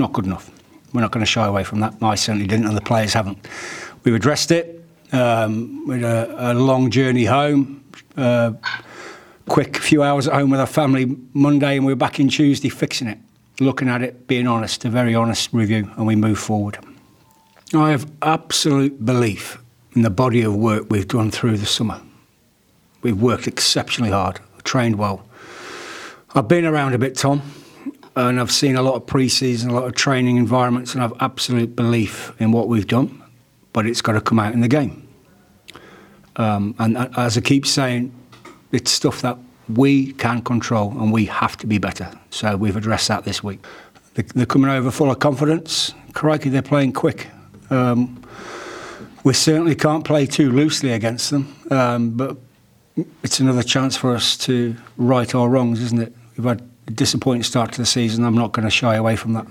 not good enough. We're not going to shy away from that. I certainly didn't, and the players haven't. We've addressed it. Um, we had a, a, long journey home. Uh, quick few hours at home with our family Monday, and we we're back in Tuesday fixing it, looking at it, being honest, a very honest review, and we move forward. I have absolute belief in the body of work we've done through the summer. We've worked exceptionally hard, trained well. I've been around a bit, Tom, and I've seen a lot of pre-season, a lot of training environments, and I've absolute belief in what we've done, but it's got to come out in the game. Um, and as I keep saying, it's stuff that we can control and we have to be better. So we've addressed that this week. They're coming over full of confidence. Crikey, they're playing quick. Um, we certainly can't play too loosely against them, um, but it's another chance for us to right our wrongs, isn't it? We've had disappointing start to the season. I'm not going to shy away from that.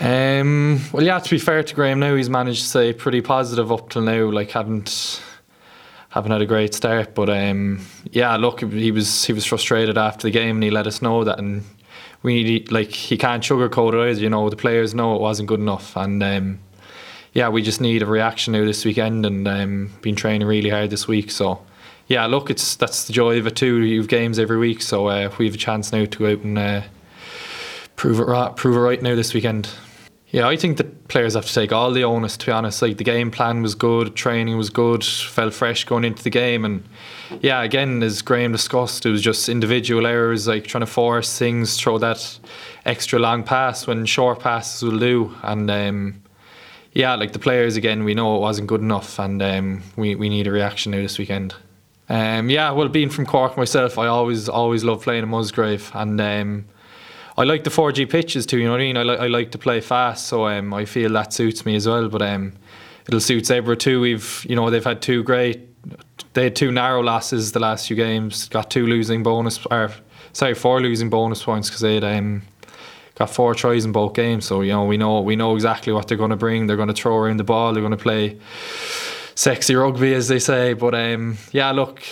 Um, well, yeah. To be fair to Graham, now he's managed to stay pretty positive up till now. Like, haven't haven't had a great start, but um, yeah. Look, he was he was frustrated after the game, and he let us know that, and we need like he can't sugarcoat it either. You know, the players know it wasn't good enough, and um, yeah, we just need a reaction now this weekend, and um, been training really hard this week, so yeah, look, it's that's the joy of it too. You have games every week, so uh, we have a chance now to go out and uh, prove it right, prove it right now this weekend. Yeah, I think the players have to take all the onus. To be honest, like the game plan was good, training was good, felt fresh going into the game, and yeah, again, as Graham discussed, it was just individual errors, like trying to force things, throw that extra long pass when short passes will do, and um, yeah, like the players again, we know it wasn't good enough, and um, we we need a reaction now this weekend. Um, yeah, well, being from Cork myself, I always always love playing in Musgrave, and um, I like the 4G pitches too. You know what I mean? I like I like to play fast, so um, I feel that suits me as well. But um, it'll suit Zebre too. We've you know they've had two great, they had two narrow losses the last few games. Got two losing bonus, or sorry, four losing bonus points because they had. Um, got four tries in both games, so you know we know we know exactly what they're going to bring. They're going to throw around the ball. They're going to play sexy rugby, as they say. But um, yeah, look,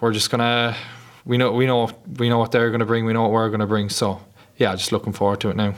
we're just gonna we know we know we know what they're gonna bring. We know what we're gonna bring. So yeah, just looking forward to it now.